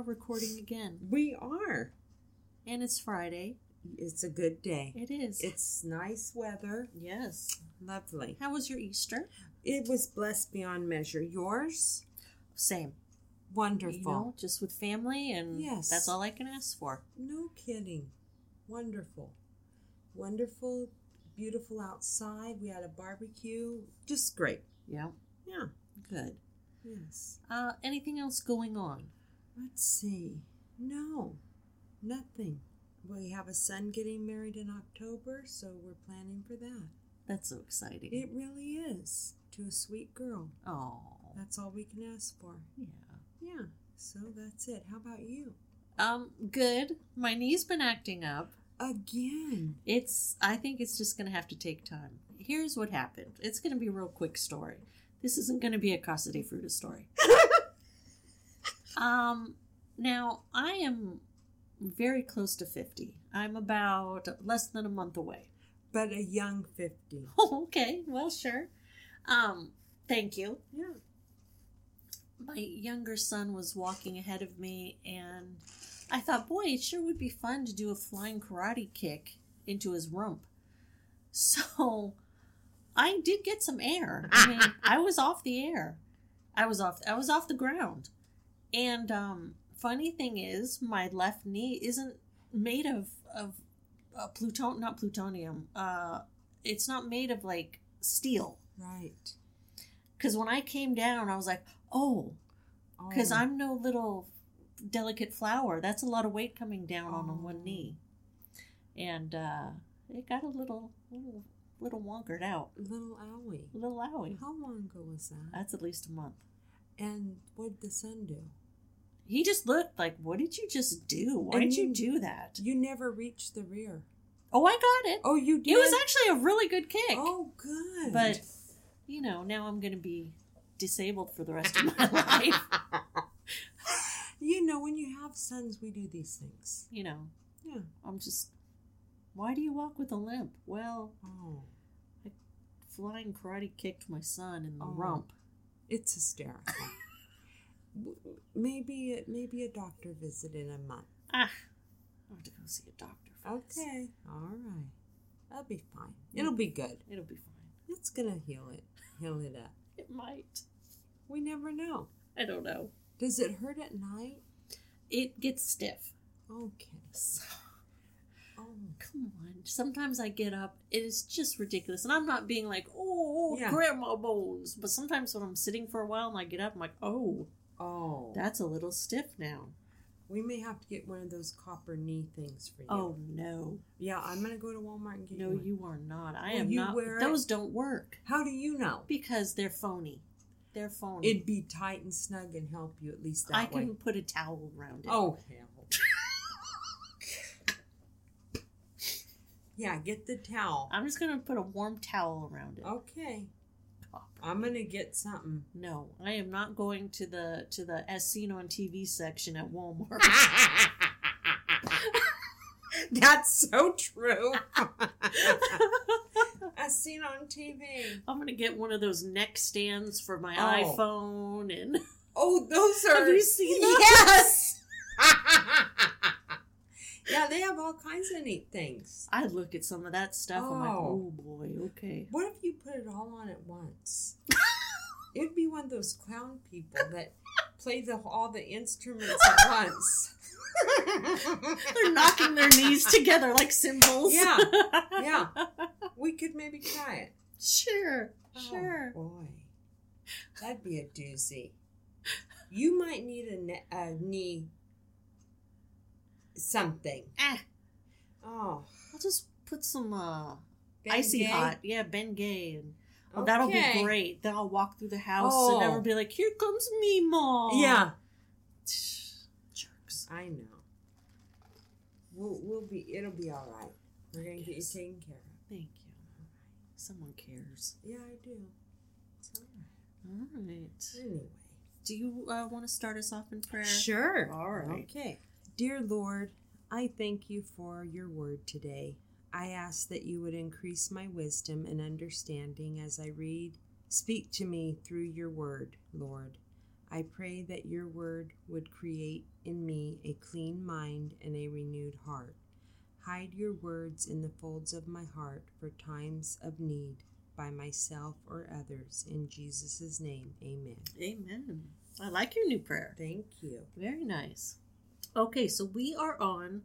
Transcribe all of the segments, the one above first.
are recording again. We are. And it's Friday. It's a good day. It is. It's nice weather. yes. Lovely. How was your Easter? It was blessed beyond measure. Yours? Same. Wonderful. You know, just with family, and Yes. that's all I can ask for. No kidding. Wonderful. Wonderful, beautiful outside. We had a barbecue. Just great. Yeah. Yeah. Good. Yes. Uh, anything else going on? Let's see. No, nothing. We have a son getting married in October, so we're planning for that. That's so exciting. It really is to a sweet girl. oh. That's all we can ask for. Yeah. Yeah. So that's it. How about you? Um, good. My knee's been acting up. Again. It's I think it's just gonna have to take time. Here's what happened. It's gonna be a real quick story. This isn't gonna be a Casa de Fruta story. um now I am very close to fifty. I'm about less than a month away. But a young 50. Oh, okay, well sure. Um, thank you. Yeah. my younger son was walking ahead of me and I thought, boy, it sure would be fun to do a flying karate kick into his rump. So I did get some air. I mean, I was off the air. I was off I was off the ground. And um funny thing is my left knee isn't made of of uh, pluton not plutonium. Uh it's not made of like steel. Right. Cuz when I came down I was like, "Oh, because Oh, I'm no little delicate flower. That's a lot of weight coming down on Oh. one knee, and uh, it got a little, little, little wonkered out, little owie. little owie. How long ago was that? That's at least a month. And what did the son do? He just looked like, "What did you just do? Why And did you you- do that?" You never reached the rear. Oh, I got it. Oh, you did? It was actually a really good kick. Oh, good. But you know, now I'm going to be disabled for the rest of my life. you know, when you have sons, we do these things. You know, Yeah. I'm just. Why do you walk with a limp? Well, Oh, flying karate kicked my son in the Oh. rump. it's hysterical. W- maybe, maybe a doctor visit in a month. Ah, I have to go see a doctor. For this. Okay. All right. That'll be fine. It'll be good. It'll be fine. It's gonna heal it. Heal it up. It might. We never know. I don't know. Does it hurt at night? It gets stiff. Okay. So, Oh. come on. Sometimes I get up. It is just ridiculous. And I'm not being like, oh, Yeah. grandma bones. But sometimes when I'm sitting for a while and I get up, I'm like, oh, Oh. that's a little stiff now. we may have to get one of those copper knee things for you. Oh, no. Yeah, I'm gonna go to Walmart and get No, you. one. you are not. I Will am you not. wear it? Those don't work How do you know? because they're phony. They're phony. It'd be tight and snug and help you at least that I way. can put a towel around it. Oh hell. yeah, get the towel. I'm just gonna put a warm towel around it. Okay. Copper. I'm gonna get something. No, I am not going to the to the as seen on TV section at Walmart. That's so true. As seen on TV. I'm gonna get one of those neck stands for my Oh. iPhone, and Oh, those are. Have you seen those? Yes. yeah, they have all kinds of neat things. I look at some of that stuff. I'm like, Oh. oh boy, okay. What if you put it all on at once? It'd be one of those clown people that play the all the instruments at once. They're knocking their knees together like cymbals. Yeah, yeah. We could maybe try it. Sure, Oh, sure. boy, that'd be a doozy. You might need a, ne- a knee something. Ah, Oh, I'll just put some uh, Ben icy Gay? hot. Yeah, Ben Gay. And, oh, that'll be great. Then I'll walk through the house Oh. and everyone be like, here comes me, mom. Yeah, Jerks. I know. We'll, we'll be. It'll be all right. We're gonna get you taken care of. Thank you. Someone cares. Yeah, I do. It's all right. All right. Anyway. Do you uh, want to start us off in prayer? Sure. All right. Okay. Dear Lord, I thank you for your word today. I ask that you would increase my wisdom and understanding as I read. Speak to me through your word, Lord. I pray that your word would create in me a clean mind and a renewed heart. Hide your words in the folds of my heart for times of need by myself or others. In Jesus' name, amen. Amen. I like your new prayer. Thank you. Very nice. Okay, so we are on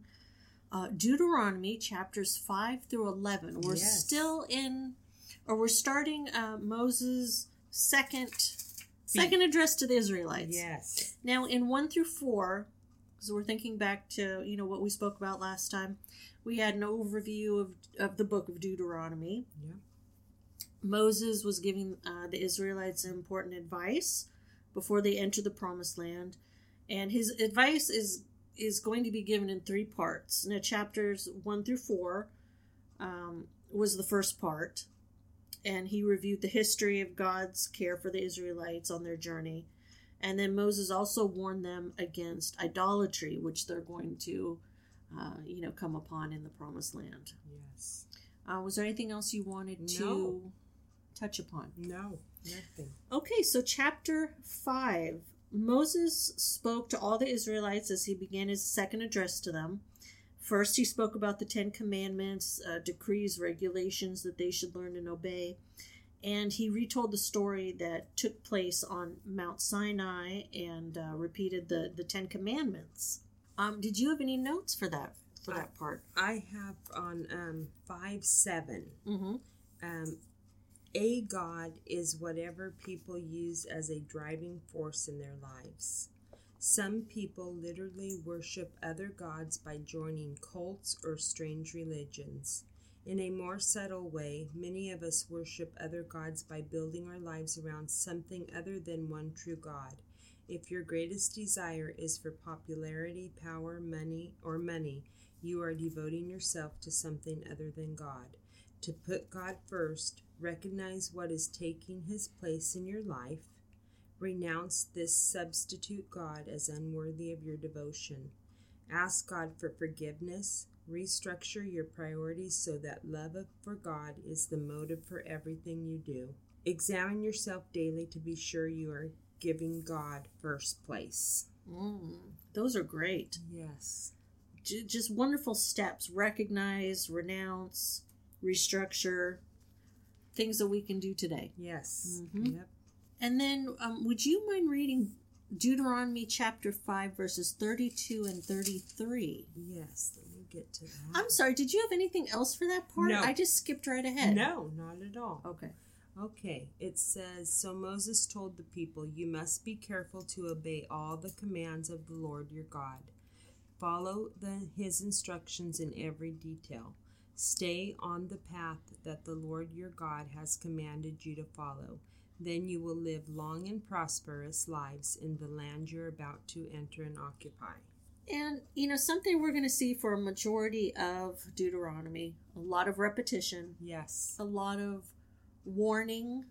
uh, Deuteronomy chapters 5 through 11. We're Yes. still in, or we're starting uh, Moses' second second address to the Israelites. Yes. Now, in 1 through 4, because we're thinking back to, you know, what we spoke about last time, we had an overview of, of the book of Deuteronomy. Yeah. Moses was giving uh, the Israelites important advice before they enter the promised land. And his advice is is going to be given in three parts. Now, chapters 1 through 4 um, was the first part. And he reviewed the history of God's care for the Israelites on their journey. And then Moses also warned them against idolatry, which they're going to, uh, you know, come upon in the promised land. Yes. Uh, was there anything else you wanted to touch upon? No, nothing. Okay, so chapter 5. Moses spoke to all the Israelites as he began his second address to them. First, he spoke about the Ten Commandments, uh, decrees, regulations that they should learn and obey. And he retold the story that took place on Mount Sinai and uh, repeated the, the Ten Commandments. Um, did you have any notes for that for I- that part? I have on um, 5 7. Mm-hmm. Um, a God is whatever people use as a driving force in their lives. Some people literally worship other gods by joining cults or strange religions. In a more subtle way, many of us worship other gods by building our lives around something other than one true God. If your greatest desire is for popularity, power, money, or money, you are devoting yourself to something other than God. To put God first, recognize what is taking his place in your life, renounce this substitute God as unworthy of your devotion. Ask God for forgiveness, restructure your priorities so that love for God is the motive for everything you do. Examine yourself daily to be sure you are giving God first place. Mm, those are great. Yes. J- just wonderful steps recognize renounce restructure things that we can do today Yes. Mhm. Yep. and then um, would you mind reading deuteronomy chapter 5 verses 32 and 33 Yes. Let me get to that. i'm sorry did you have anything else for that part No. i just skipped right ahead No, not at all. okay Okay, it says So Moses told the people, You must be careful to obey all the commands of the Lord your God. Follow the, his instructions in every detail. Stay on the path that the Lord your God has commanded you to follow. Then you will live long and prosperous lives in the land you're about to enter and occupy. and you know something we're going to see for a majority of deuteronomy a lot of repetition Yes. a lot of warning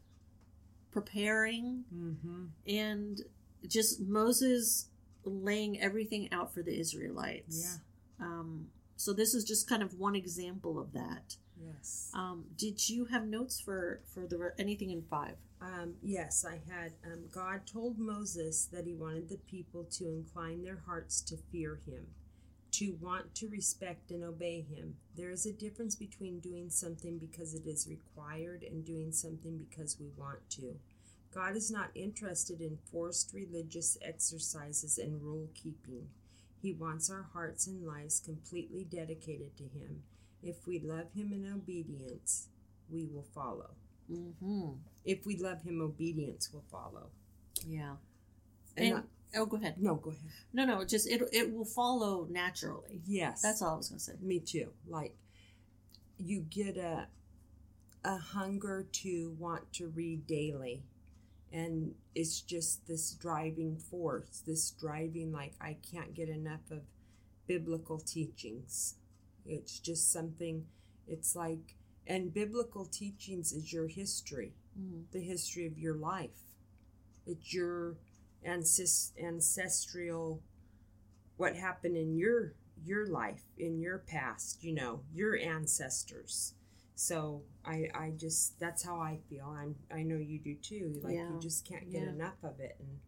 preparing Mm-hmm. and just Moses laying everything out for the Israelites. Yeah. Um, so this is just kind of one example of that. Yes. Um, did you have notes for for the anything in five? Um, yes, I had. Um, God told Moses that he wanted the people to incline their hearts to fear him, to want to respect and obey him. There is a difference between doing something because it is required and doing something because we want to. God is not interested in forced religious exercises and rule keeping. He wants our hearts and lives completely dedicated to him. If we love him in obedience, we will follow. Mm-hmm. If we love him, obedience will follow. Yeah. And And, oh, go ahead. No, go ahead. No, no, just it it will follow naturally. Yes, That's all I was gonna say. me too. Like you get a a hunger to want to read daily, and it's just this driving force. This driving like I can't get enough of biblical teachings. It's just something. It's like and biblical teachings is your history. Mm. the history of your life. It's your ancest- ancestral what happened in your your life, in your past, you know, your ancestors. So I I just that's how I feel. I'm I know you do too. Like Yeah. you just can't get Yeah. enough of it and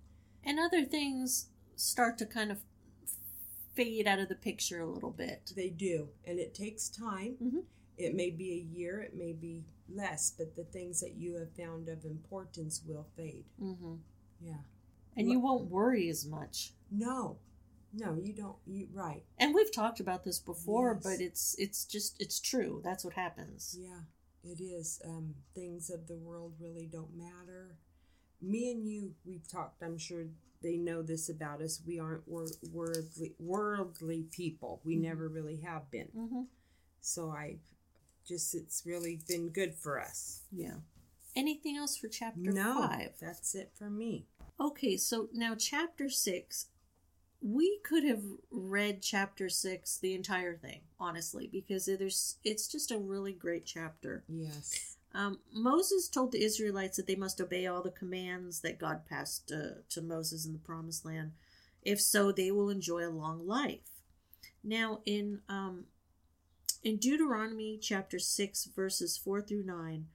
and other things start to kind of fade out of the picture a little bit. They do, and it takes time. Mhm. It may be a year, it may be less, but the things that you have found of importance will fade. hmm Yeah. And you won't worry as much. No, no, you don't. You right? And we've talked about this before, Yes. but it's it's just it's true. That's what happens. Yeah, it is. Um, things of the world really don't matter. Me and you, we've talked. I'm sure they know this about us. We aren't wor- worldly worldly people. We Mhm. never really have been. hmm So I just it's really been good for us. Yeah. Anything else for chapter no, five? that's it for me. Okay, so now chapter six, we could have read chapter six the entire thing, honestly, because there's it's just a really great chapter. Yes. Um, Moses told the Israelites that they must obey all the commands that God passed uh, to Moses in the Promised Land. If so, they will enjoy a long life. Now, in um, in Deuteronomy chapter six, verses four through nine,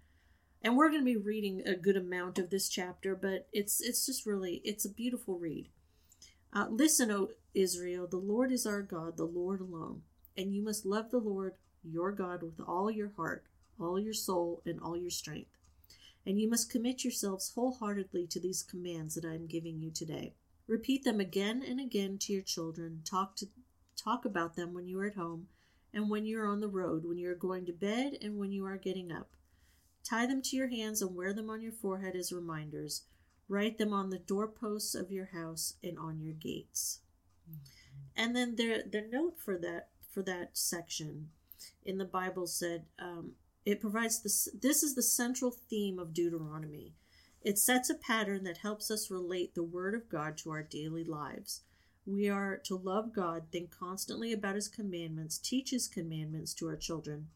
and we're going to be reading a good amount of this chapter, but it's it's just really it's a beautiful read. Uh, Listen, O Israel, the Lord is our God, the Lord alone, and you must love the Lord your God with all your heart all your soul, and all your strength. And you must commit yourselves wholeheartedly to these commands that I am giving you today. Repeat them again and again to your children. Talk to talk about them when you are at home and when you are on the road, when you are going to bed and when you are getting up. Tie them to your hands and wear them on your forehead as reminders. Write them on the doorposts of your house and on your gates. And then the the note for that for that section in the Bible said um, it provides this. This is the central theme of Deuteronomy. It sets a pattern that helps us relate the Word of God to our daily lives. We are to love God, think constantly about His commandments, teach His commandments to our children,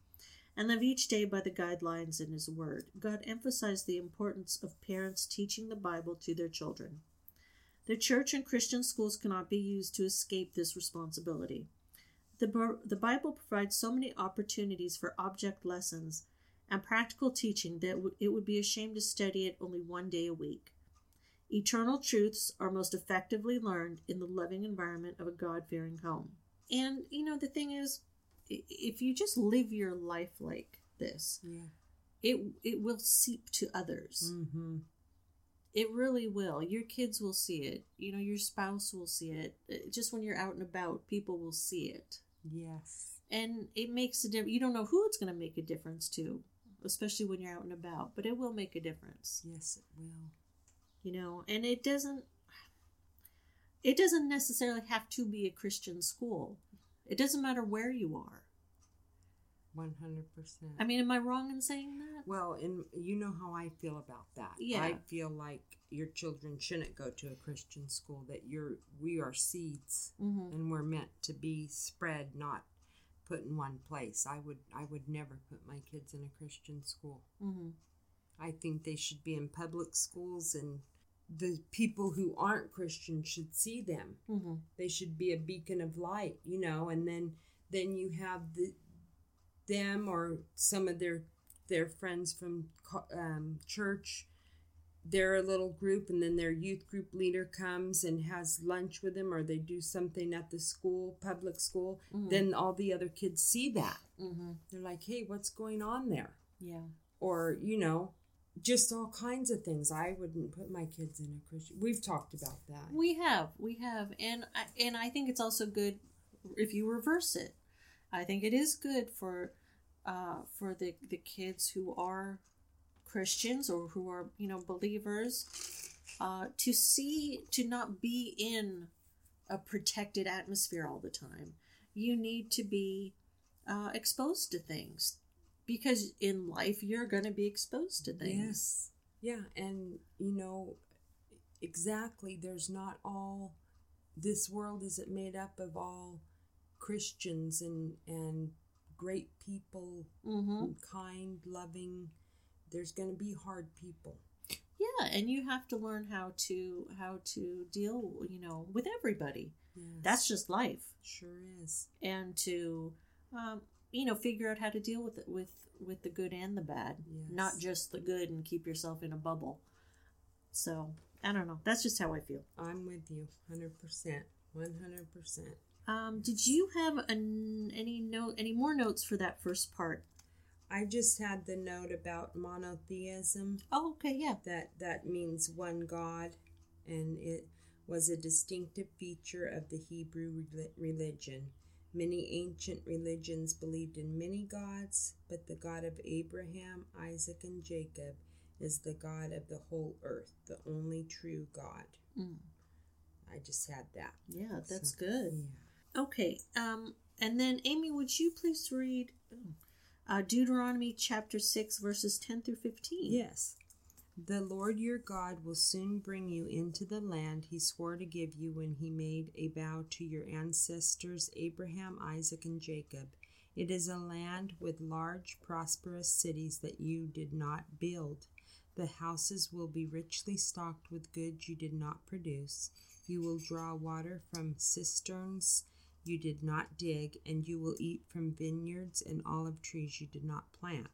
and live each day by the guidelines in His Word. God emphasized the importance of parents teaching the Bible to their children. The church and Christian schools cannot be used to escape this responsibility. The, the Bible provides so many opportunities for object lessons and practical teaching that it would be a shame to study it only one day a week. Eternal truths are most effectively learned in the loving environment of a God fearing home. And, you know, the thing is, if you just live your life like this, Yeah. it, it will seep to others. Mm-hmm. It really will. Your kids will see it. You know, your spouse will see it. Uh, Just when you're out and about, people will see it. Yes. and it makes a difference. You don't know who it's going to make a difference to, especially when you're out and about, but it will make a difference, Yes, it will. you know. And it doesn't. It doesn't necessarily have to be a Christian school. It doesn't matter where you are. One hundred percent. I mean, am I wrong in saying that? Well, and you know how I feel about that. Yeah. I feel like your children shouldn't go to a Christian school. That you're we are seeds, Mm-hmm. and we're meant to be spread, not put in one place. I would I would never put my kids in a Christian school. Mm-hmm. I think they should be in public schools, and the people who aren't Christian should see them. Mm-hmm. They should be a beacon of light, you know. And then then you have the them or some of their their friends from um, church. They're a little group, and then their youth group leader comes and has lunch with them, or they do something at the school, public school. Mhm. Then all the other kids see that. Mm-hmm. They're like, "Hey, what's going on there?" Yeah. or you know just all kinds of things i wouldn't put my kids in a christian we've talked about that We have, we have, and I, and I think it's also good if you reverse it. I think it is good for uh, for the the kids who are Christians or who are you know believers uh, to see to not be in a protected atmosphere all the time. You need to be uh, exposed to things because in life you're going to be exposed to things. yes yeah and you know exactly there's not all this world isn't made up of all christians and and great people Mm-hmm. and kind loving there's going to be hard people Yeah, and you have to learn how to how to deal, you know, with everybody. yes. That's just life, sure is and to, um, you know, figure out how to deal with it with with the good and the bad, Yes. not just the good and keep yourself in a bubble. So I don't know. That's just how I feel. I'm with you 100%. 100%. Um, did you have an, any note, any more notes for that first part? I just had the note about monotheism. Oh, okay, yeah. That that means one God, and it was a distinctive feature of the Hebrew rel- religion. Many ancient religions believed in many gods, but the God of Abraham, Isaac, and Jacob is the God of the whole earth, the only true God. Mm. I just had that. Yeah, that's So, good. Yeah. Okay. Um, and then Amy, would you please read uh, Deuteronomy chapter six, verses ten through fifteen? Yes. The Lord your God will soon bring you into the land he swore to give you when he made a vow to your ancestors Abraham, Isaac, and Jacob. It is a land with large, prosperous cities that you did not build. The houses will be richly stocked with goods you did not produce. You will draw water from cisterns you did not dig, and you will eat from vineyards and olive trees you did not plant.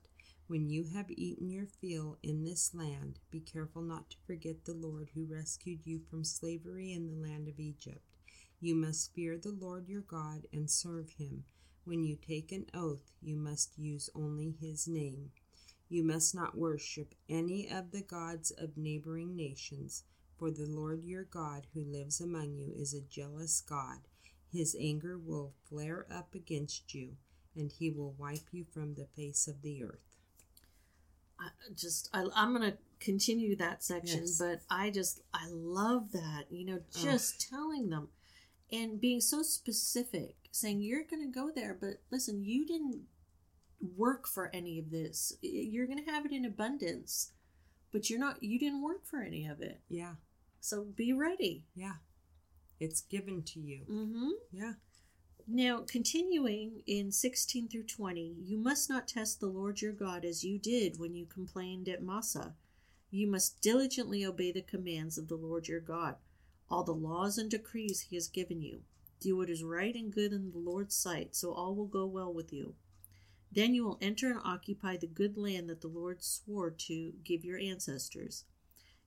When you have eaten your fill in this land, be careful not to forget the Lord who rescued you from slavery in the land of Egypt. You must fear the Lord your God and serve him. When you take an oath, you must use only his name. You must not worship any of the gods of neighboring nations, for the Lord your God who lives among you is a jealous God. His anger will flare up against you, and he will wipe you from the face of the earth. I just I, I'm gonna continue that section, Yes. but I just I love that you know just telling them and being so specific, saying you're gonna go there, but listen, you didn't work for any of this. You're gonna have it in abundance, but you're not. You didn't work for any of it, Yeah, so be ready. yeah. It's given to you. Mm-hmm. Yeah. Now, continuing in 16 through 20, you must not test the Lord your God as you did when you complained at Massah. You must diligently obey the commands of the Lord your God, all the laws and decrees he has given you. Do what is right and good in the Lord's sight, so all will go well with you. Then you will enter and occupy the good land that the Lord swore to give your ancestors.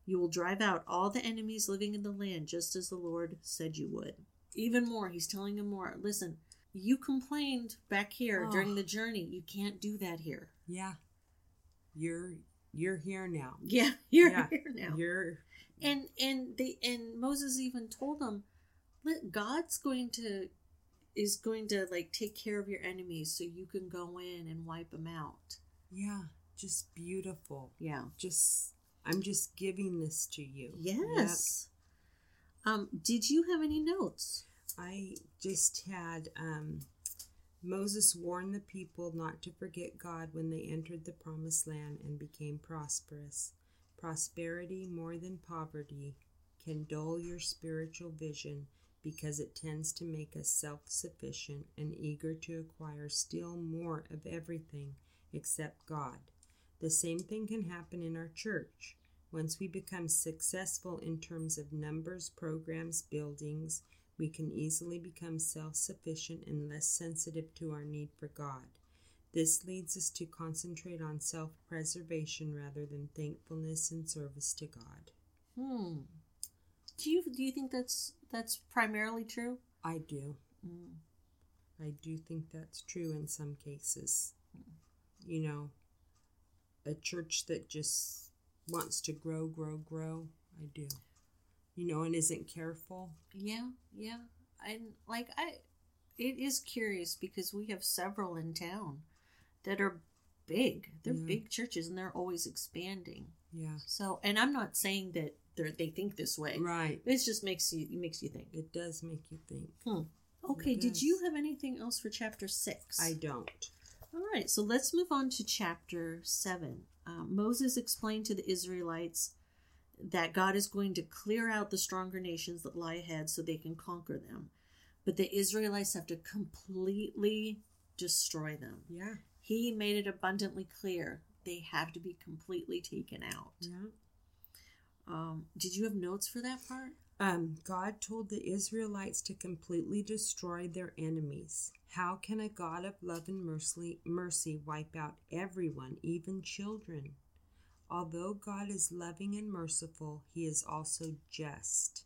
You will drive out all the enemies living in the land, just as the Lord said you would even more he's telling him more listen you complained back here Oh. during the journey you can't do that here Yeah. You're you're here now. yeah you're Yeah. here now You're and and they and moses even told them "Let- god's going to is going to like take care of your enemies so you can go in and wipe them out yeah, just beautiful. yeah Just I'm just giving this to you. yes um did you have any notes Yep. I just had um Moses warned the people not to forget God when they entered the promised land and became prosperous. Prosperity more than poverty can dull your spiritual vision because it tends to make us self sufficient and eager to acquire still more of everything except God. The same thing can happen in our church. Once we become successful in terms of numbers, programs, buildings, we can easily become self sufficient and less sensitive to our need for God. This leads us to concentrate on self preservation rather than thankfulness and service to God. hmm do you do you think that's that's primarily true I do. mm. I do think that's true in some cases. You know, a church that just wants to grow, grow, grow. I do. You know, and isn't careful. Yeah, yeah. And like I it is curious because we have several in town that are big. They're Yeah. big churches and they're always expanding. Yeah. So, and I'm not saying that they they think this way. Right. It just makes you it makes you think. It does make you think. Hmm. Okay, did you have anything else for chapter 6? I don't. All right, so let's move on to chapter 7. Uh, Moses explained to the Israelites that God is going to clear out the stronger nations that lie ahead so they can conquer them. But the Israelites have to completely destroy them. Yeah. He made it abundantly clear they have to be completely taken out. Yeah. Um, did you have notes for that part? Um, God told the Israelites to completely destroy their enemies. How can a God of love and mercy, mercy wipe out everyone, even children? Although God is loving and merciful, he is also just.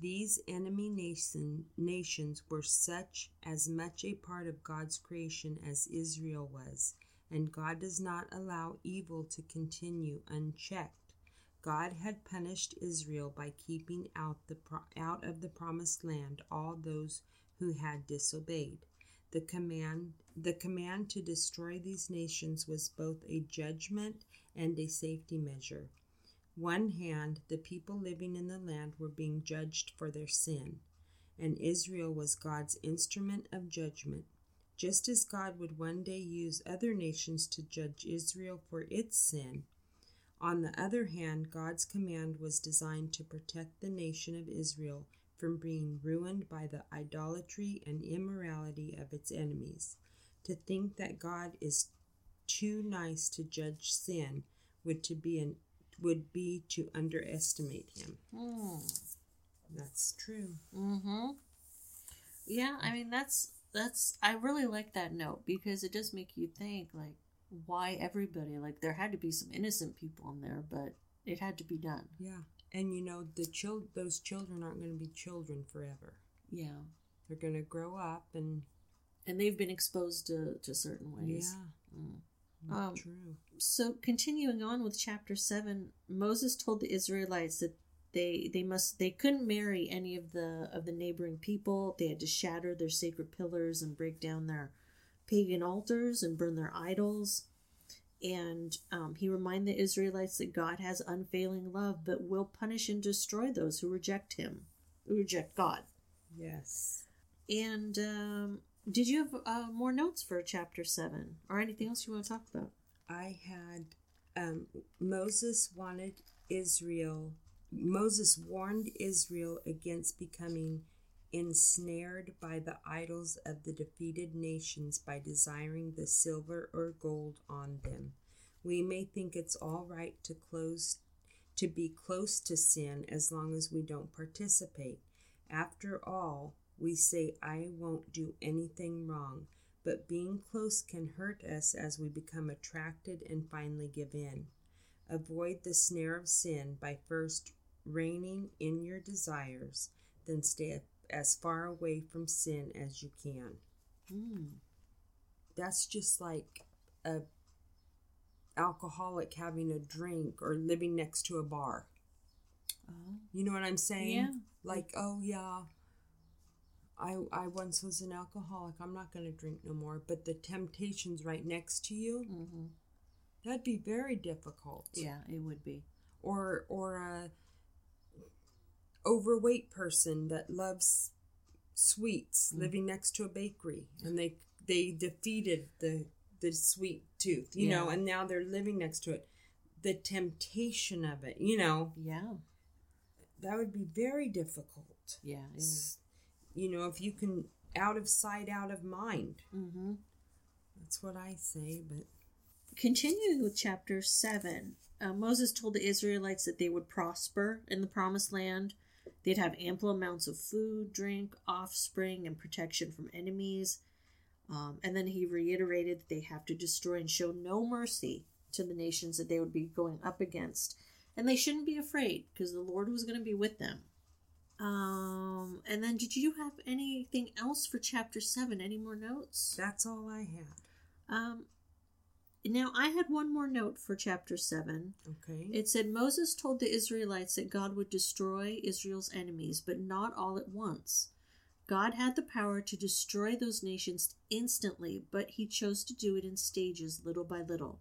These enemy nation, nations were such as much a part of God's creation as Israel was, and God does not allow evil to continue unchecked. God had punished Israel by keeping out, the, out of the promised land all those who had disobeyed. The command, the command to destroy these nations was both a judgment and a safety measure. One hand, the people living in the land were being judged for their sin, and Israel was God's instrument of judgment. Just as God would one day use other nations to judge Israel for its sin, on the other hand, God's command was designed to protect the nation of Israel from being ruined by the idolatry and immorality of its enemies. To think that God is too nice to judge sin would to be an would be to underestimate him. Mm. That's true. Mm-hmm. Yeah, I mean that's that's I really like that note because it does make you think like why everybody like there had to be some innocent people in there, but it had to be done. Yeah. And you know, the child those children aren't going to be children forever. Yeah. They're going to grow up and and they've been exposed to to certain ways. Yeah. Mm. Um, Um, true. So continuing on with chapter 7, Moses told the Israelites that they they must they couldn't marry any of the of the neighboring people. They had to shatter their sacred pillars and break down their pagan altars and burn their idols. And um, he reminded the Israelites that God has unfailing love, but will punish and destroy those who reject Him, who reject God. Yes. And um, did you have uh, more notes for chapter seven, or anything else you want to talk about? I had um, Moses wanted Israel. Moses warned Israel against becoming ensnared by the idols of the defeated nations by desiring the silver or gold on them. We may think it's all right to close to be close to sin as long as we don't participate. After all, we say I won't do anything wrong, but being close can hurt us as we become attracted and finally give in. Avoid the snare of sin by first reining in your desires, then stay as far away from sin as you can. Mm. That's just like a alcoholic having a drink or living next to a bar. Oh. You know what I'm saying? Yeah. Like, oh yeah, I I once was an alcoholic. I'm not going to drink no more. But the temptation's right next to you. hmm That'd be very difficult. Yeah, it would be. Or or a overweight person that loves sweets Mm. living next to a bakery and they they defeated the the sweet tooth, you know, and now they're living next to it. The temptation of it, you know, Yeah. that would be very difficult. Yeah. It would. You know, if you can out of sight, out of mind. hmm That's what I say, but Continuing with chapter 7, uh, Moses told the Israelites that they would prosper in the promised land. They'd have ample amounts of food, drink, offspring, and protection from enemies. Um, and then he reiterated that they have to destroy and show no mercy to the nations that they would be going up against. And they shouldn't be afraid because the Lord was going to be with them. Um, and then did you have anything else for chapter 7? Any more notes? that's all I had. Um, now, I had one more note for chapter 7. Okay. It said Moses told the Israelites that God would destroy Israel's enemies, but not all at once. God had the power to destroy those nations instantly, but he chose to do it in stages, little by little.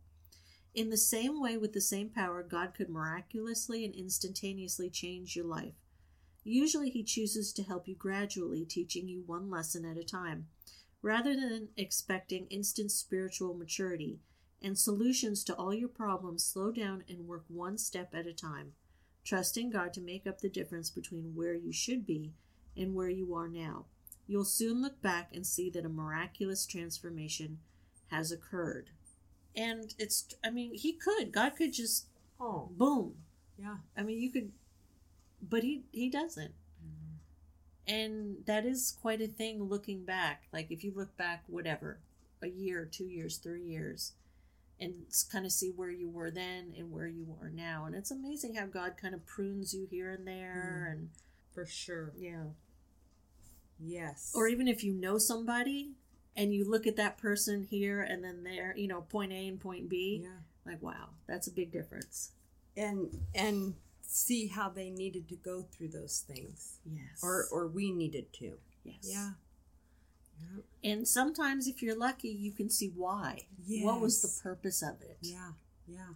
In the same way, with the same power, God could miraculously and instantaneously change your life. Usually, he chooses to help you gradually, teaching you one lesson at a time, rather than expecting instant spiritual maturity and solutions to all your problems, slow down and work one step at a time, trusting God to make up the difference between where you should be and where you are now. You'll soon look back and see that a miraculous transformation has occurred. And it's, I mean, He could. God could just, oh, boom. yeah. I mean, you could, but He, he doesn't. Mm-hmm. And that is quite a thing looking back. Like, if you look back, whatever, a year, two years, three years, and kind of see where you were then and where you are now. And it's amazing how God kind of prunes you here and there. Mm-hmm. And For sure. yeah. Yes. Or even if you know somebody and you look at that person here and then there, you know, point A and point B, yeah. like, wow, that's a big difference. And and see how they needed to go through those things. Yes. Or or we needed to. yes. Yeah. Yeah. And sometimes, if you're lucky, you can see why. What was the purpose of it? Yeah. Yeah.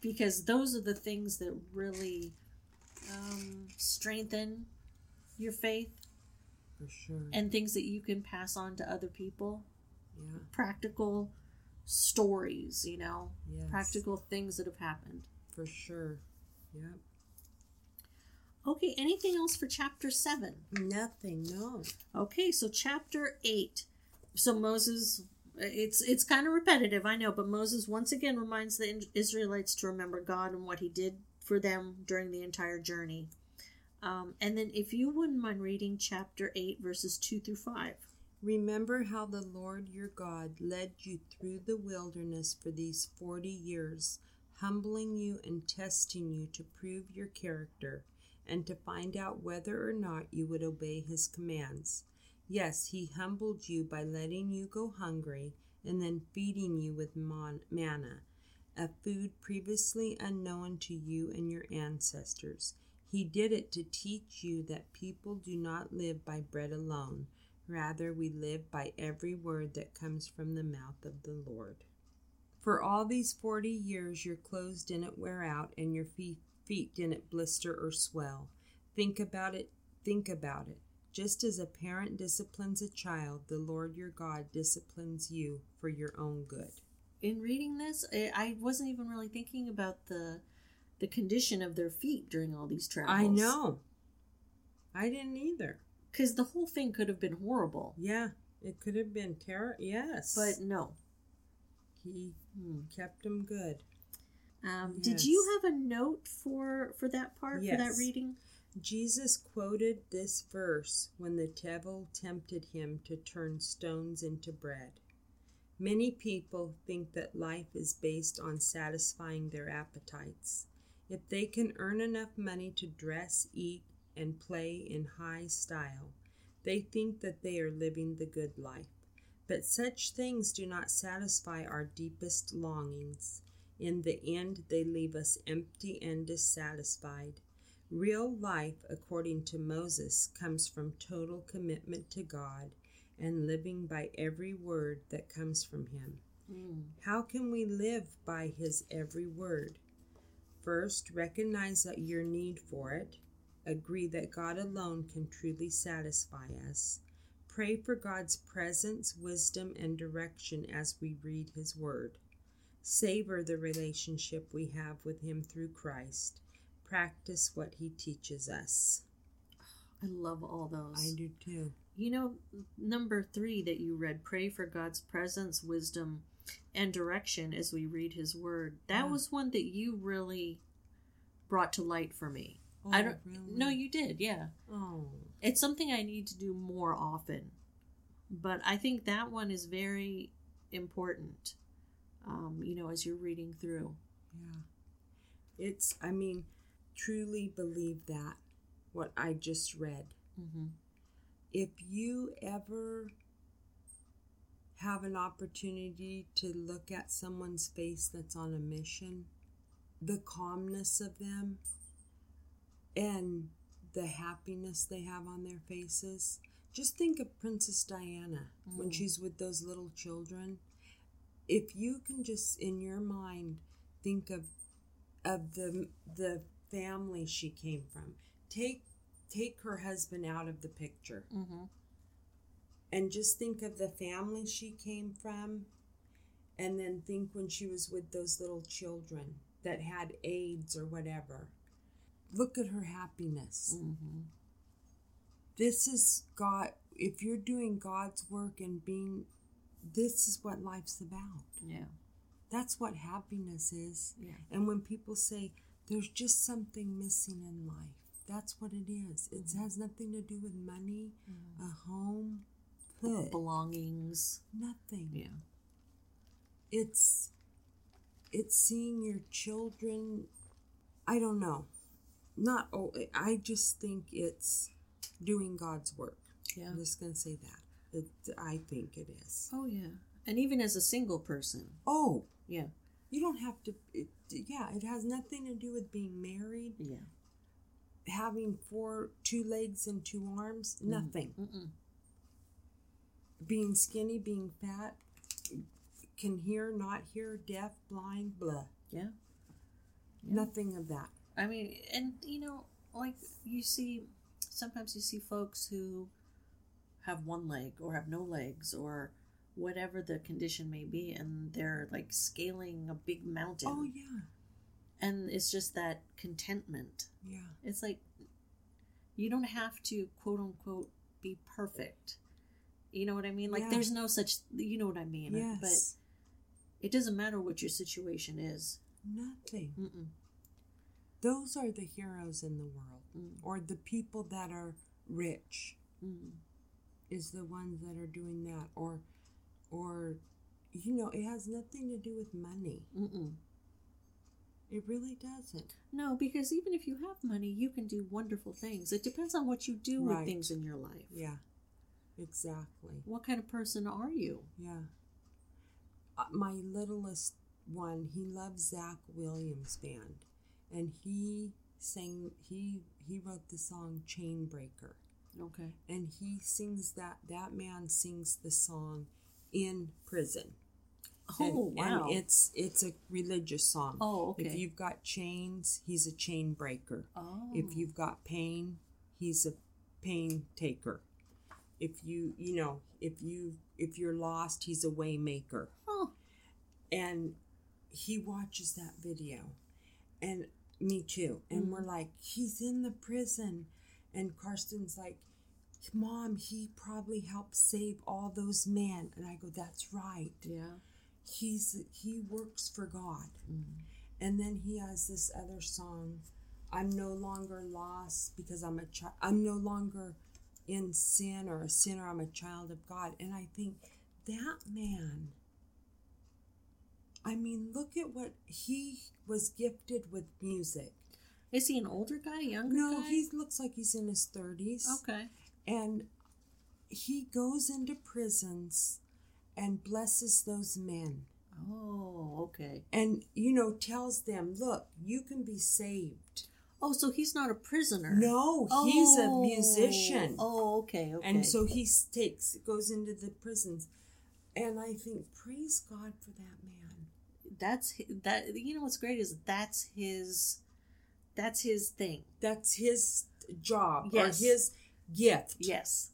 Because those are the things that really um, strengthen your faith For sure. and things that you can pass on to other people. yeah. Practical stories, you know, Yes. practical things that have happened. For sure. Yep. Okay, anything else for chapter 7? Nothing. No. Okay, so chapter 8. So Moses it's it's kind of repetitive, I know, but Moses once again reminds the Israelites to remember God and what he did for them during the entire journey. Um, and then if you wouldn't mind reading chapter 8 verses 2 through 5. Remember how the Lord your God led you through the wilderness for these forty years, humbling you and testing you to prove your character and to find out whether or not you would obey his commands. Yes, he humbled you by letting you go hungry and then feeding you with manna, a food previously unknown to you and your ancestors. He did it to teach you that people do not live by bread alone. Rather, we live by every word that comes from the mouth of the Lord. For all these forty years, your clothes didn't wear out and your feet, feet didn't blister or swell. Think about it. Think about it. Just as a parent disciplines a child, the Lord your God disciplines you for your own good. In reading this, I- wasn't even really thinking about the the condition of their feet during all these travels. I know. I didn't either. Cuz the whole thing could have been horrible. Yeah, it could have been terror. Yes. But no. He Hmm. kept him good. Um, Did you have a note for for that part for that reading? Jesus quoted this verse when the devil tempted him to turn stones into bread. Many people think that life is based on satisfying their appetites. If they can earn enough money to dress, eat, and play in high style, they think that they are living the good life. But such things do not satisfy our deepest longings. In the end, they leave us empty and dissatisfied. Real life, according to Moses, comes from total commitment to God and living by every word that comes from Him. Mm. How can we live by His every word? First, recognize that your need for it. Agree that God alone can truly satisfy us. Pray for God's presence, wisdom, and direction as we read His Word. Savor the relationship we have with Him through Christ. Practice what He teaches us. I love all those. I do too. You know, number three that you read, pray for God's presence, wisdom, and direction as we read His Word. That Yeah. was one that you really brought to light for me. I oh, don't. Oh, really? No, you did. Yeah, Oh, it's something I need to do more often. But I think that one is very important. Um, you know, as you're reading through. yeah. It's, I mean, truly believe that, what I just read. Mm-hmm. If you ever have an opportunity to look at someone's face that's on a mission, the calmness of them, and the happiness they have on their faces. Just think of Princess Diana when Mm. she's with those little children. If you can just in your mind think of of the the family she came from. Take take her husband out of the picture Mm-hmm. and just think of the family she came from and then think when she was with those little children that had AIDS or whatever. Look at her happiness. Mm-hmm. This is God. If you're doing God's work and being, this is what life's about. Yeah. That's what happiness is. Yeah. And when people say there's just something missing in life, that's what it is. It has nothing to do with money, a home, Ugh, Belongings. nothing. Yeah. It's it's seeing your children. I don't know. Not oh, I just think it's doing God's work. Yeah. I'm just gonna say that. It, I think it is. Oh yeah. And even as a single person. Oh, Yeah. you don't have to. It, yeah, it has nothing to do with being married, Yeah. having four, two legs and two arms. Nothing. Mm-mm. Being skinny, being fat, can hear, not hear, deaf, blind, blah. Yeah. Nothing of that. I mean, and you know, like you see, sometimes you see folks who have one leg or have no legs or whatever the condition may be, and they're like scaling a big mountain. Oh yeah, And it's just that contentment. yeah. It's like you don't have to quote unquote be perfect. You know what I mean? Like Yeah. there's no such you know what I mean. Yes. But it doesn't matter what your situation is. Nothing. Mm-mm. Those are the heroes in the world, Mm. or the people that are rich Mm. is the ones that are doing that, or, or, you know, it has nothing to do with money. Mm-mm. It really doesn't. No, because even if you have money, you can do wonderful things. It depends on what you do Right. with things in your life. Yeah, exactly. What kind of person are you? Yeah. Uh, my littlest one, he loves Zach Williams band, and he sang. He he wrote the song Chain Breaker. Okay. and he sings that that man sings the song in prison Oh and, wow. and it's it's a religious song oh okay. if you've got chains he's a chain breaker oh. if you've got pain he's a pain taker if you you know if you if you're lost he's a way maker Oh. and he watches that video and me too. And Mhm. we're like he's in the prison. And karsten's like mom he probably helped save all those men and i go that's right. Yeah. he's he works for god. Mm. and then he has this other song i'm no longer lost because i'm a child i'm no longer in sin or a sinner. I'm a child of god. And i think that man i mean look at what he was gifted with music Is he an older guy, younger no guy? he looks like he's in his 30s okay. and he goes into prisons and blesses those men Oh, okay. and you know tells them look you can be saved Oh, so he's not a prisoner. no he's a Oh. musician Oh, okay, okay. and so he takes goes into the prisons and i think praise god for that man that's that. You know what's great is that's his. That's his thing. that's his job Yes. or his gift Yes.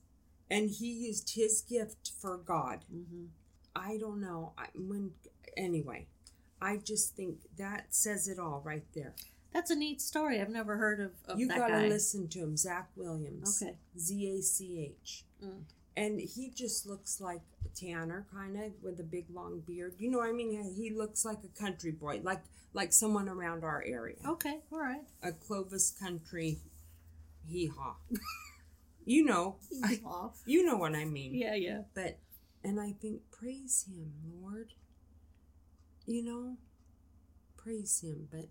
and he used his gift for god Mm-hmm. i don't know I, when anyway i just think that says it all right there That's a neat story. I've never heard of, of you gotta guy. listen to him zach williams Okay. z-a-c-h Mm. And he just looks like a Tanner, kind of with a big long beard. You know, what I mean, he looks like a country boy, like like someone around our area, Okay, all right. a Clovis country, hee haw. you know, I- you know what I mean. Yeah, yeah. But and I think praise him, Lord. You know, praise him. But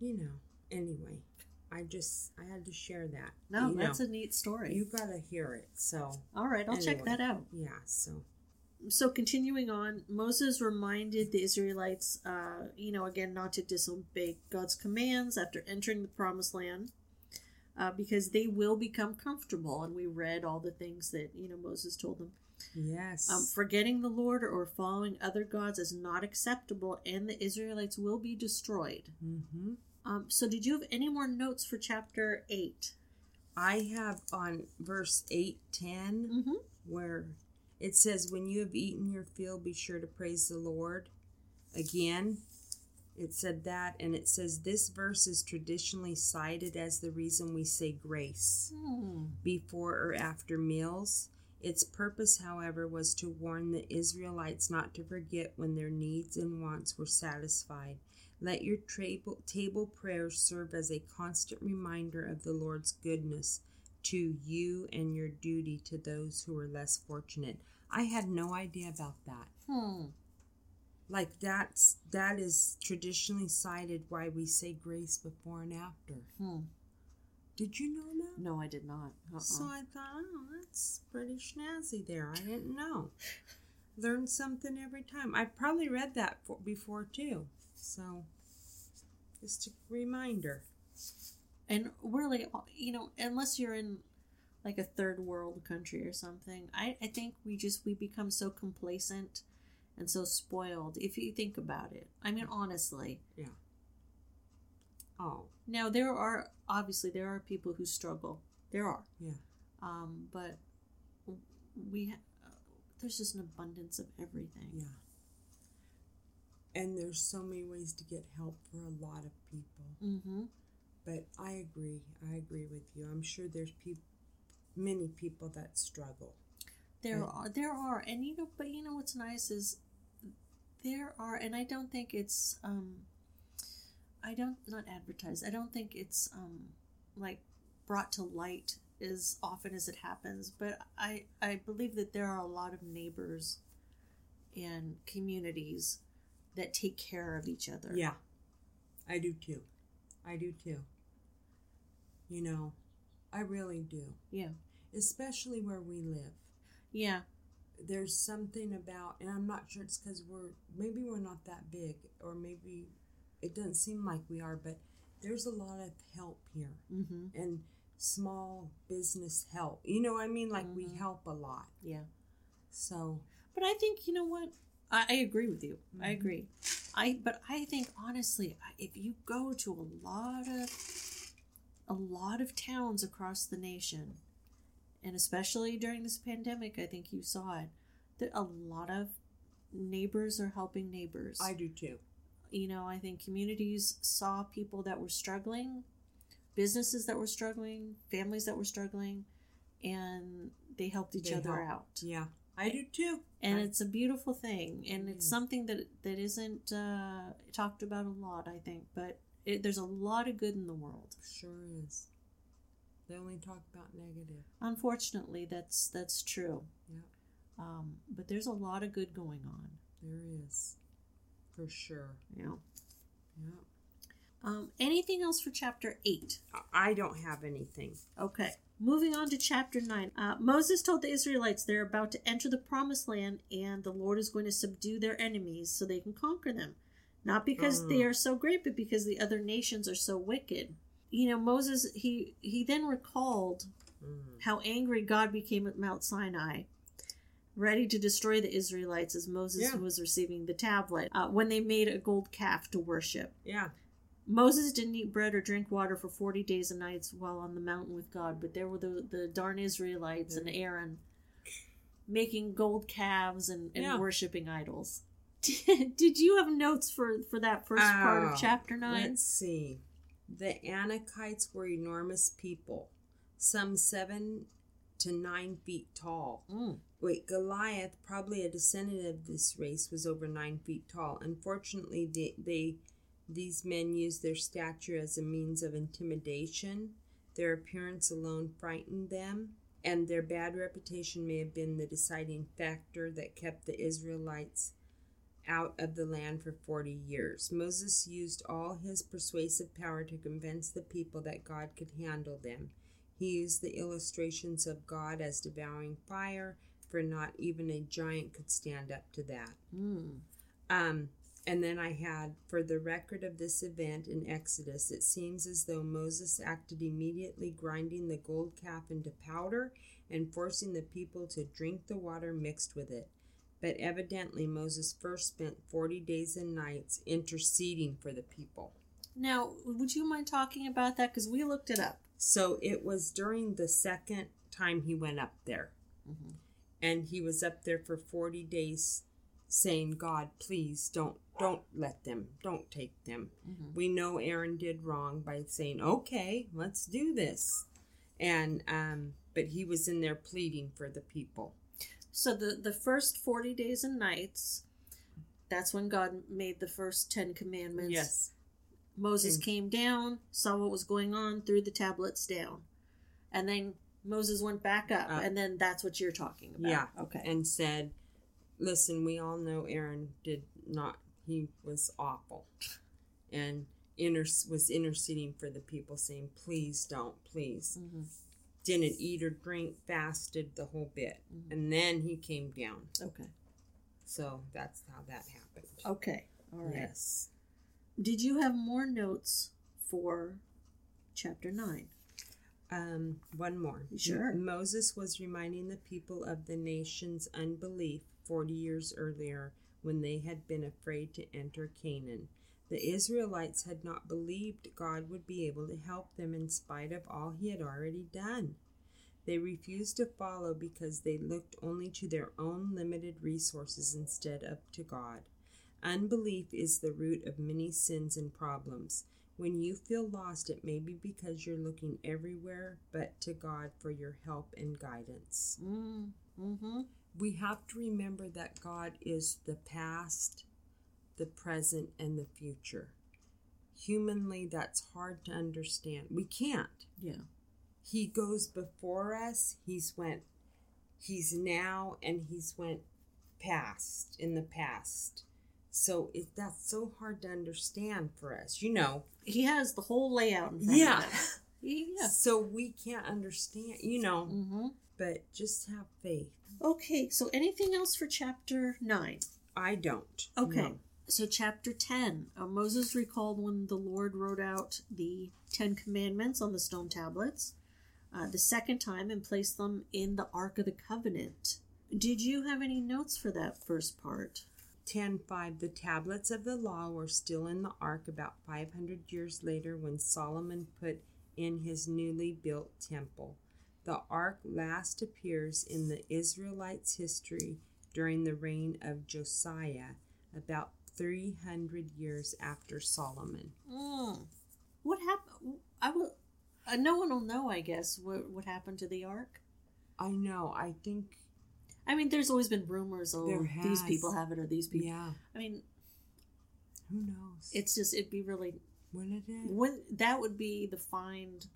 you know, anyway, I just I had to share that. No, you that's know, a neat story. you gotta hear it. So all right, I'll check that out. yeah, so. So continuing on, Moses reminded the Israelites, uh, you know, again, not to disobey God's commands after entering the promised land, uh, because they will become comfortable. And we read all the things that you know Moses told them. Yes. Um, forgetting the Lord or following other gods is not acceptable, and the Israelites will be destroyed. mm-hmm. Um, so, did you have any more notes for chapter 8 I have on verse 8 10 Mm-hmm. where it says, When you have eaten your fill, be sure to praise the Lord. Again, it said that, and it says, This verse is traditionally cited as the reason we say grace Hmm. before or after meals. Its purpose, however, was to warn the Israelites not to forget when their needs and wants were satisfied. Let your table, table prayers serve as a constant reminder of the Lord's goodness to you and your duty to those who are less fortunate. I had no idea about that. Hmm. Like that's that is traditionally cited why we say grace before and after. Hmm. Did you know that? No, I did not. Uh-uh. So I thought, oh, that's pretty snazzy there. I didn't know. Learn something every time. I probably read that for, before too. So, just a reminder. and really, you know, unless you're in like a third world country or something, I, I think we just we become so complacent and so spoiled. If you think about it, I mean, honestly. Yeah. Oh, Now there are obviously there are people who struggle. There are. Yeah. Um, but we ha- uh, there's just an abundance of everything. yeah. And there's so many ways to get help for a lot of people. Mm-hmm. But I agree. I agree with you. I'm sure there's peop- many people that struggle. There Right. are there are, and you know, but you know what's nice is there are, and I don't think it's um, I don't not advertised. I don't think it's um, like brought to light as often as it happens. But I I believe that there are a lot of neighbors and communities that take care of each other. Yeah, I do too. I do too. You know, I really do. Yeah. Especially where we live. Yeah. There's something about, and I'm not sure it's because we're, maybe we're not that big, or maybe it doesn't seem like we are, but there's a lot of help here Mm-hmm. and small business help. You know, what I mean, like we Mhm. help a lot. Yeah. So, But I think you know what I, I agree with you. I Mhm. agree. I but I think honestly, if you go to a lot of a lot of towns across the nation, and especially during this pandemic, I think you saw it. That a lot of neighbors are helping neighbors. I do too. you know, I think communities saw people that were struggling, businesses that were struggling, families that were struggling, and they helped each They other help. out Yeah, I do too. and I- it's a beautiful thing and it's Mm. something that that isn't uh, talked about a lot i think but it, there's a lot of good in the world Sure is. They only talk about negative. unfortunately that's that's true Yeah. um, but there's a lot of good going on There is. For sure. you know Yeah. um, anything else for chapter 8 I- I don't have anything. okay moving on to chapter 9 uh, moses told the israelites they're about to enter the promised land and the lord is going to subdue their enemies so they can conquer them not because they Mm. are so great but because the other nations are so wicked you know moses he he then recalled Mm. how angry god became at mount sinai ready to destroy the israelites as moses Yeah. was receiving the tablet uh, when they made a gold calf to worship Yeah. Moses didn't eat bread or drink water for 40 days and nights while on the mountain with God, but there were the, the darn Israelites and Aaron making gold calves and, and Yeah. worshiping idols. Did you have notes for, for that first part Oh, of chapter 9? Let's see. The Anakites were enormous people, some seven to nine feet tall. Mm. Wait, Goliath, probably a descendant of this race, was over nine feet tall. Unfortunately, they, they these men used their stature as a means of intimidation. Their appearance alone frightened them, and their bad reputation may have been the deciding factor that kept the Israelites out of the land for 40 years. Moses used all his persuasive power to convince the people that God could handle them. He used the illustrations of God as devouring fire, for not even a giant could stand up to that. Mm. Um, and then I had, for the record of this event in Exodus, it seems as though Moses acted immediately, grinding the gold calf into powder and forcing the people to drink the water mixed with it. But evidently, Moses first spent 40 days and nights interceding for the people. Now, would you mind talking about that? Because we looked it up. So it was during the second time he went up there. Mhm. And he was up there for 40 days saying, God, please don't don't let them. Don't take them. Mhm. We know Aaron did wrong by saying, "Okay, let's do this." And um but he was in there pleading for the people. So the, the first 40 days and nights, that's when God made the first 10 commandments. Yes. Moses Mm. came down, saw what was going on, threw the tablets down. And then Moses went back up, Up. and then that's what you're talking about. Yeah. Okay. And said, "Listen, we all know Aaron did not he was awful, and inter- was interceding for the people, saying, "Please don't, please." Mm-hmm. Didn't eat or drink, fasted the whole bit, Mhm. and then he came down. Okay. So that's how that happened. Okay. All right. Yes. Did you have more notes for chapter 9? Um, one more. Sure. Moses was reminding the people of the nation's unbelief 40 years earlier when they had been afraid to enter Canaan. The Israelites had not believed God would be able to help them in spite of all he had already done. They refused to follow because they looked only to their own limited resources instead of to God. Unbelief is the root of many sins and problems. When you feel lost, it may be because you're looking everywhere but to God for your help and guidance. Mm, mm-hmm. We have to remember that God is the past, the present, and the future. Humanly, that's hard to understand. We can't. Yeah. He goes before us. He's went. He's now, and he's went past in the past. So it, that's so hard to understand for us. You know, He has the whole layout in front Yeah. Yeah. So we can't understand, you know, Mm-hmm. But just have faith. Okay, so anything else for chapter 9? I don't. Okay. No. So, chapter 10 uh, Moses recalled when the Lord wrote out the Ten Commandments on the stone tablets uh, the second time and placed them in the Ark of the Covenant. Did you have any notes for that first part? 10.5 The tablets of the law were still in the ark about 500 years later when Solomon put in his newly built temple. The ark last appears in the Israelites' history during the reign of Josiah, about 300 years after Solomon. Mm. What happened? I will. Uh, no one will know, I guess, what, what happened to the Ark. I know, I think, I mean, there's always been rumors. Oh, these people have it, or these people. yeah, I mean, who knows? it's just it'd be really when it is. when that would be the find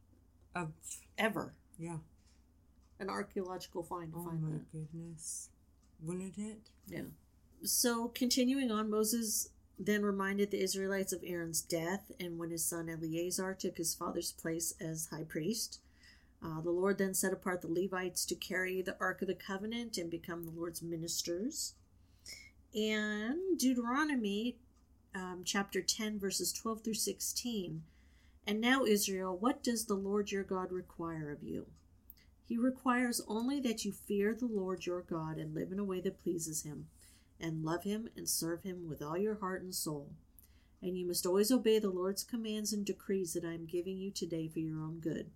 Of, ever yeah. An archaeological find to Oh find my that. goodness. Wouldn't it? Yeah. So continuing on, Moses then reminded the Israelites of Aaron's death and when his son Eleazar took his father's place as high priest. Uh, the Lord then set apart the Levites to carry the Ark of the Covenant and become the Lord's ministers. And Deuteronomy um, chapter 10, verses 12 through 16. And now, Israel, what does the Lord your God require of you? He requires only that you fear the Lord your God and live in a way that pleases him, and love him and serve him with all your heart and soul. And you must always obey the Lord's commands and decrees that I am giving you today for your own good.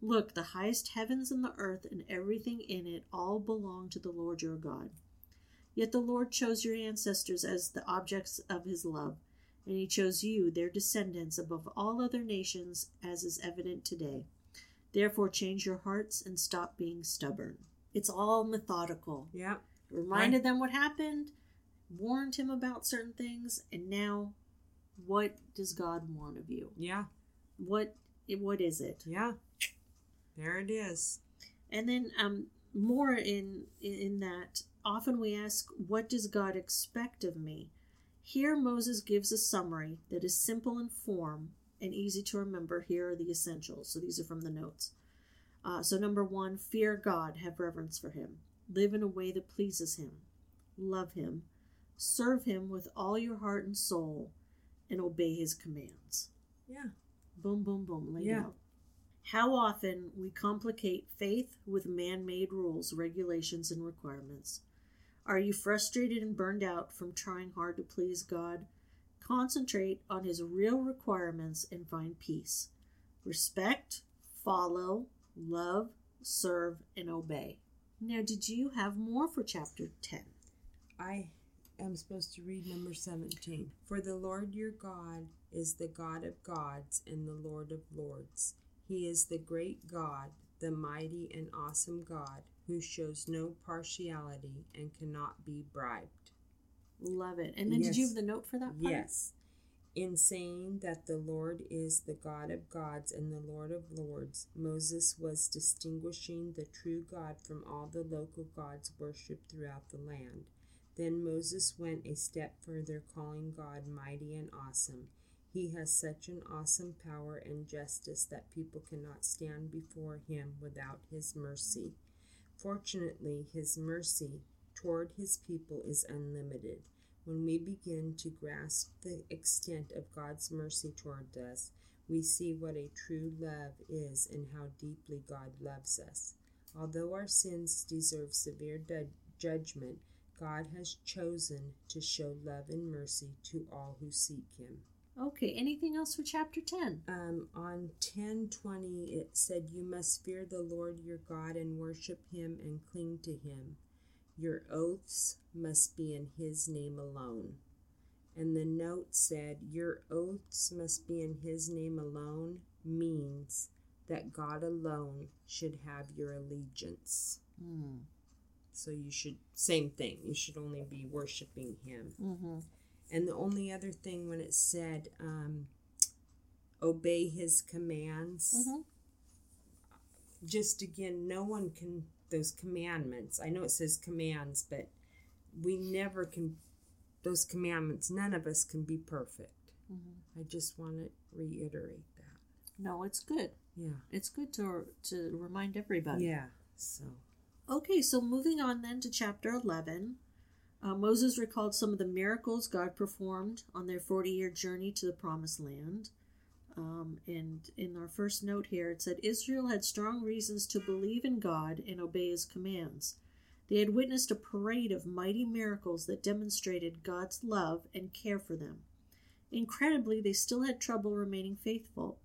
Look, the highest heavens and the earth and everything in it all belong to the Lord your God. Yet the Lord chose your ancestors as the objects of his love, and he chose you, their descendants, above all other nations, as is evident today. Therefore, change your hearts and stop being stubborn. It's all methodical. Yeah. Reminded them what happened, warned him about certain things, and now, what does God want of you? Yeah. What what is it? Yeah. There it is. And then um more in in that often we ask what does God expect of me? Here Moses gives a summary that is simple in form and easy to remember. Here are the essentials. So these are from the notes. Uh, so number one, fear God, have reverence for Him, live in a way that pleases Him, love Him, serve Him with all your heart and soul, and obey His commands. Yeah. Boom, boom, boom, laid Yeah. out. How often we complicate faith with man made rules, regulations, and requirements. Are you frustrated and burned out from trying hard to please God? Concentrate on His real requirements and find peace. Respect, follow, love, serve, and obey. Now, did you have more for chapter 10? I am supposed to read number 17. For the Lord your God is the God of gods and the Lord of lords. He is the great God, the mighty and awesome God, who shows no partiality and cannot be bribed. Love it. And then did you have the note for that part? Yes. In saying that the Lord is the God of gods and the Lord of lords, Moses was distinguishing the true God from all the local gods worshipped throughout the land. Then Moses went a step further, calling God mighty and awesome. He has such an awesome power and justice that people cannot stand before him without his mercy. Fortunately, his mercy toward his people is unlimited. When we begin to grasp the extent of God's mercy toward us, we see what a true love is and how deeply God loves us. Although our sins deserve severe du- judgment, God has chosen to show love and mercy to all who seek him. Okay, anything else for chapter 10? Um, on 1020, it said, You must fear the Lord your God and worship him and cling to him. Your oaths must be in his name alone. And the note said, Your oaths must be in his name alone means that God alone should have your allegiance. Mm. So you should, same thing, you should only be worshiping him. Mm-hmm. And the only other thing when it said, um, obey his commands, Mm-hmm. just again, no one can, those commandments, I know it says commands, but we never can, those commandments, none of us can be perfect. Mm-hmm. I just want to reiterate that. No, it's good. Yeah. It's good to to remind everybody. Yeah. So, Okay, so moving on then to chapter 11. Uh, Moses recalled some of the miracles God performed on their 40 year journey to the promised land. Um, and in our first note here, it said Israel had strong reasons to believe in God and obey his commands. They had witnessed a parade of mighty miracles that demonstrated God's love and care for them. Incredibly, they still had trouble remaining faithful.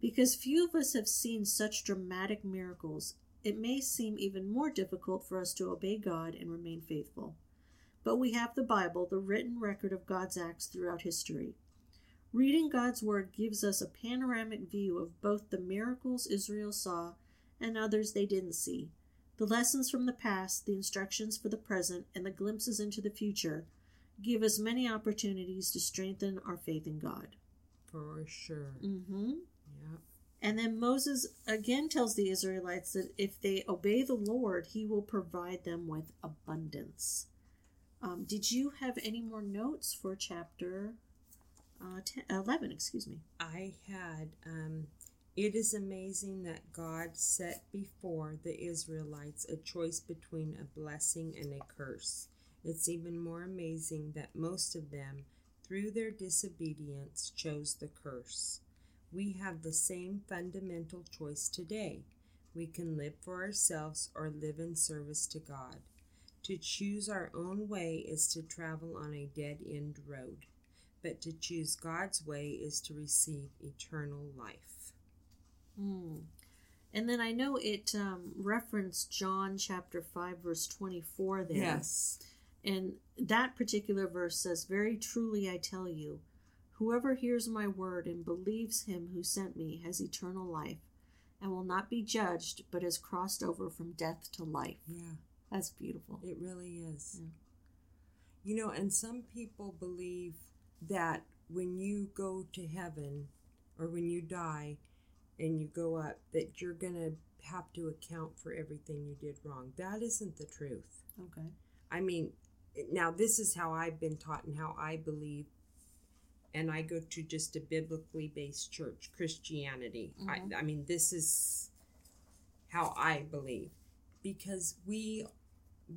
Because few of us have seen such dramatic miracles, it may seem even more difficult for us to obey God and remain faithful. But we have the Bible, the written record of God's acts throughout history. Reading God's Word gives us a panoramic view of both the miracles Israel saw and others they didn't see, the lessons from the past, the instructions for the present, and the glimpses into the future give us many opportunities to strengthen our faith in God. for sure. Mm-hmm. Yeah. And then Moses again tells the Israelites that if they obey the Lord, he will provide them with abundance. Um, did you have any more notes for chapter uh, 10, 11? Excuse me. I had, um, it is amazing that God set before the Israelites a choice between a blessing and a curse. It's even more amazing that most of them, through their disobedience, chose the curse. We have the same fundamental choice today. We can live for ourselves or live in service to God. To choose our own way is to travel on a dead end road but to choose God's way is to receive eternal life. Hmm. And then I know it um, referenced John chapter 5, verse 24 there. Yes. And that particular verse says, Very truly I tell you, whoever hears my word and believes him who sent me has eternal life and will not be judged, but has crossed over from death to life. Yeah, That's beautiful. it really is. Yeah. You know, and some people believe that when you go to heaven or when you die and you go up, that you're going to have to account for everything you did wrong. That isn't the truth. Okay. I mean, now this is how I've been taught and how I believe. And I go to just a biblically based church, Christianity. Mhm. I, I mean, this is how I believe, because we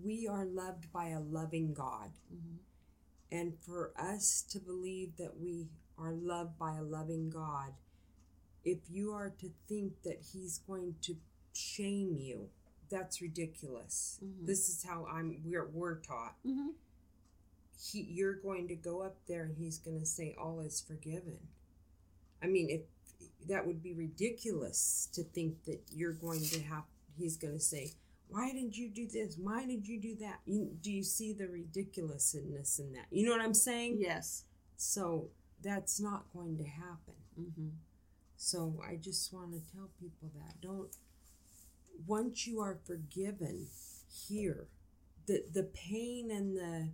we are loved by a loving God, hmm and for us to believe that we are loved by a loving God, if you are to think that He's going to shame you, that's ridiculous. Mhm. This is how I'm. We're we're taught hmm he you're going to go up there and he's going to say all is forgiven i mean if that would be ridiculous to think that you're going to have he's going to say why did you do this? Why did you do that? You, do you see the ridiculousness in that? You know what i'm saying? Yes. so that's not going to happen. Hmm so i just want to tell people that. Don't once you are forgiven here the the pain and the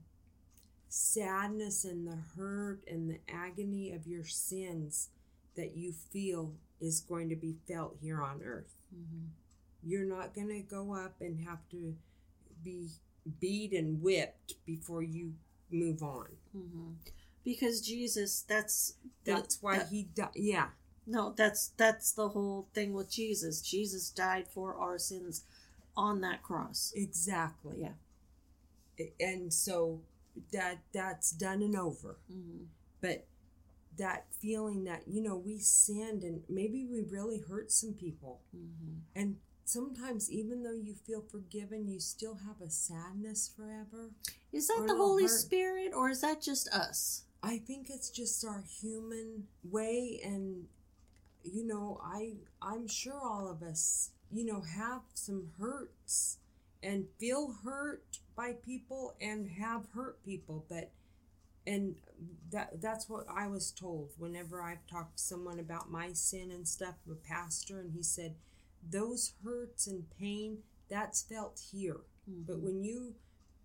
sadness and the hurt and the agony of your sins that you feel is going to be felt here on earth. Hmm you're not going to go up and have to be beat and whipped before you move on. hmm Because Jesus, that's That's why that- he died. Yeah. No, that's that's the whole thing with Jesus. Jesus died for our sins on that cross. Exactly. Yeah. And so that that's done and over. hmm But that feeling that, you know, we sinned and maybe we really hurt some people. hmm And sometimes even though you feel forgiven, you still have a sadness forever. Is that the Holy hurt. Spirit, or is that just us? I think it's just our human way and you know, I I'm sure all of us, you know, have some hurts and feel hurt by people and have hurt people, but and that that's what I was told whenever I've talked to someone about my sin and stuff, a pastor, and he said, Those hurts and pain, that's felt here. But when you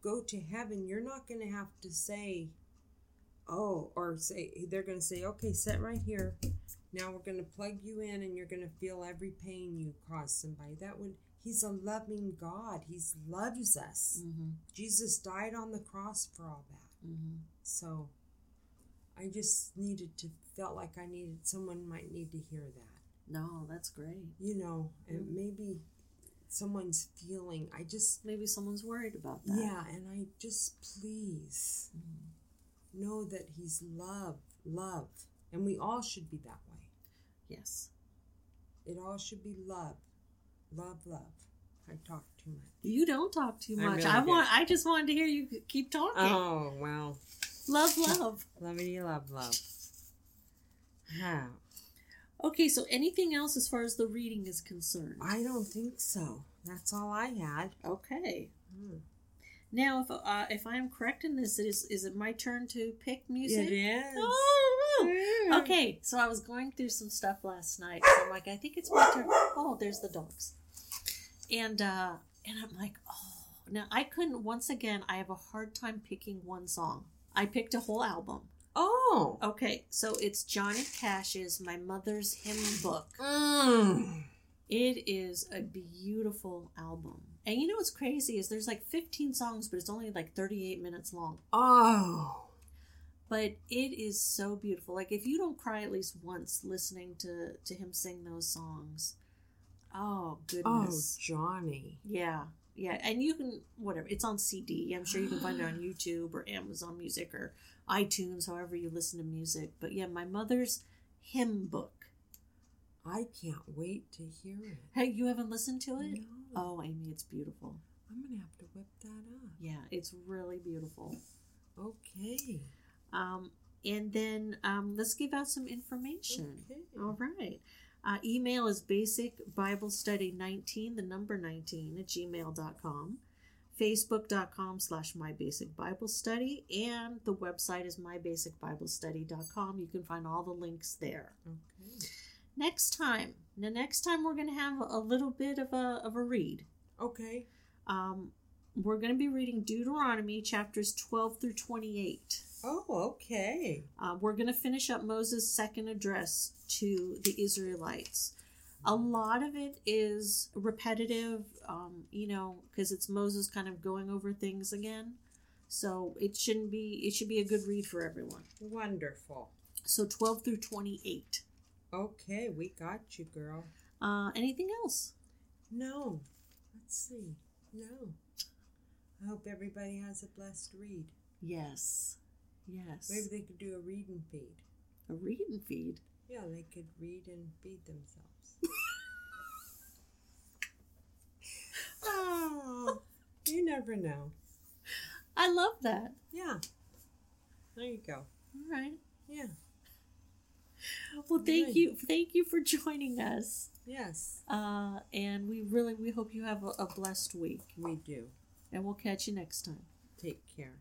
go to heaven, you're not gonna have to say, oh, or say they're going to say, okay, sit right here. Now we're going to plug you in, and you're going to feel every pain you caused somebody. That would. He's a loving God. He loves us. hmm Jesus died on the cross for all that. hmm So, I just needed to felt like I needed someone might need to hear that. No, that's great. You know, and Mm. maybe someone's feeling. I just Maybe someone's worried about that. yeah, and I just please Mhm. know that he's love, love, and we all should be that way. Yes. It all should be love, love, love. I talk too much. You don't talk too I much. really I want. I just wanted to hear you keep talking. Oh well, Love, love. love you, love, love. How? Okay, so anything else as far as the reading is concerned? I don't think so. That's all I had. Okay. Hmm. Now, if uh, if I am correct in this, it is is it my turn to pick music? It is. Oh, okay. So I was going through some stuff last night. So I'm like, I think it's my turn. Oh, there's the dogs. And uh and I'm like, oh. Now I couldn't. Once again, I have a hard time picking one song. I picked a whole album. Oh. Okay, so it's Johnny Cash's "My Mother's Hymn Book." Mm. It is a beautiful album. And you know what's crazy is there's like 15 songs, but it's only like 38 minutes long. Oh. But it is so beautiful. Like if you don't cry at least once listening to to him sing those songs, oh goodness. Oh, Johnny. yeah, yeah. And you can whatever. It's on CD. I'm sure you can find it on YouTube or Amazon Music or iTunes, however you listen to music. But yeah, my mother's hymn book. I can't wait to hear it. Hey, you haven't listened to it? No. Oh, Amy, it's beautiful. I'm gonna have to whip that up. Yeah, it's really beautiful. Okay. Um, and then um, let's give out some information. Okay. All right. Uh, email is basic Bible study 19, the number 19 at gmail.com. Facebook.com slash my basic Bible study. And the website is mybasicbiblestudy.com. You can find all the links there. Okay. Next time, the next time we're going to have a little bit of a, of a read. Okay. Um, we're going to be reading Deuteronomy chapters 12 through 28. Oh, okay. Uh, we're going to finish up Moses' second address to the Israelites. A lot of it is repetitive, um, you know, because it's Moses kind of going over things again. So it shouldn't be, it should be a good read for everyone. Wonderful. So 12 through 28. Okay, we got you, girl. Uh, anything else? No. Let's see. No. I hope everybody has a blessed read. Yes. Yes. Maybe they could do a read and feed. A read and feed. Yeah, they could read and feed themselves. Oh, you never know. I love that. Yeah. There you go. All right. Yeah. Well, thank Right. you. Thank you for joining us. Yes, Uh, and we really, we hope you have a, a blessed week. we do. And we'll catch you next time. Take care.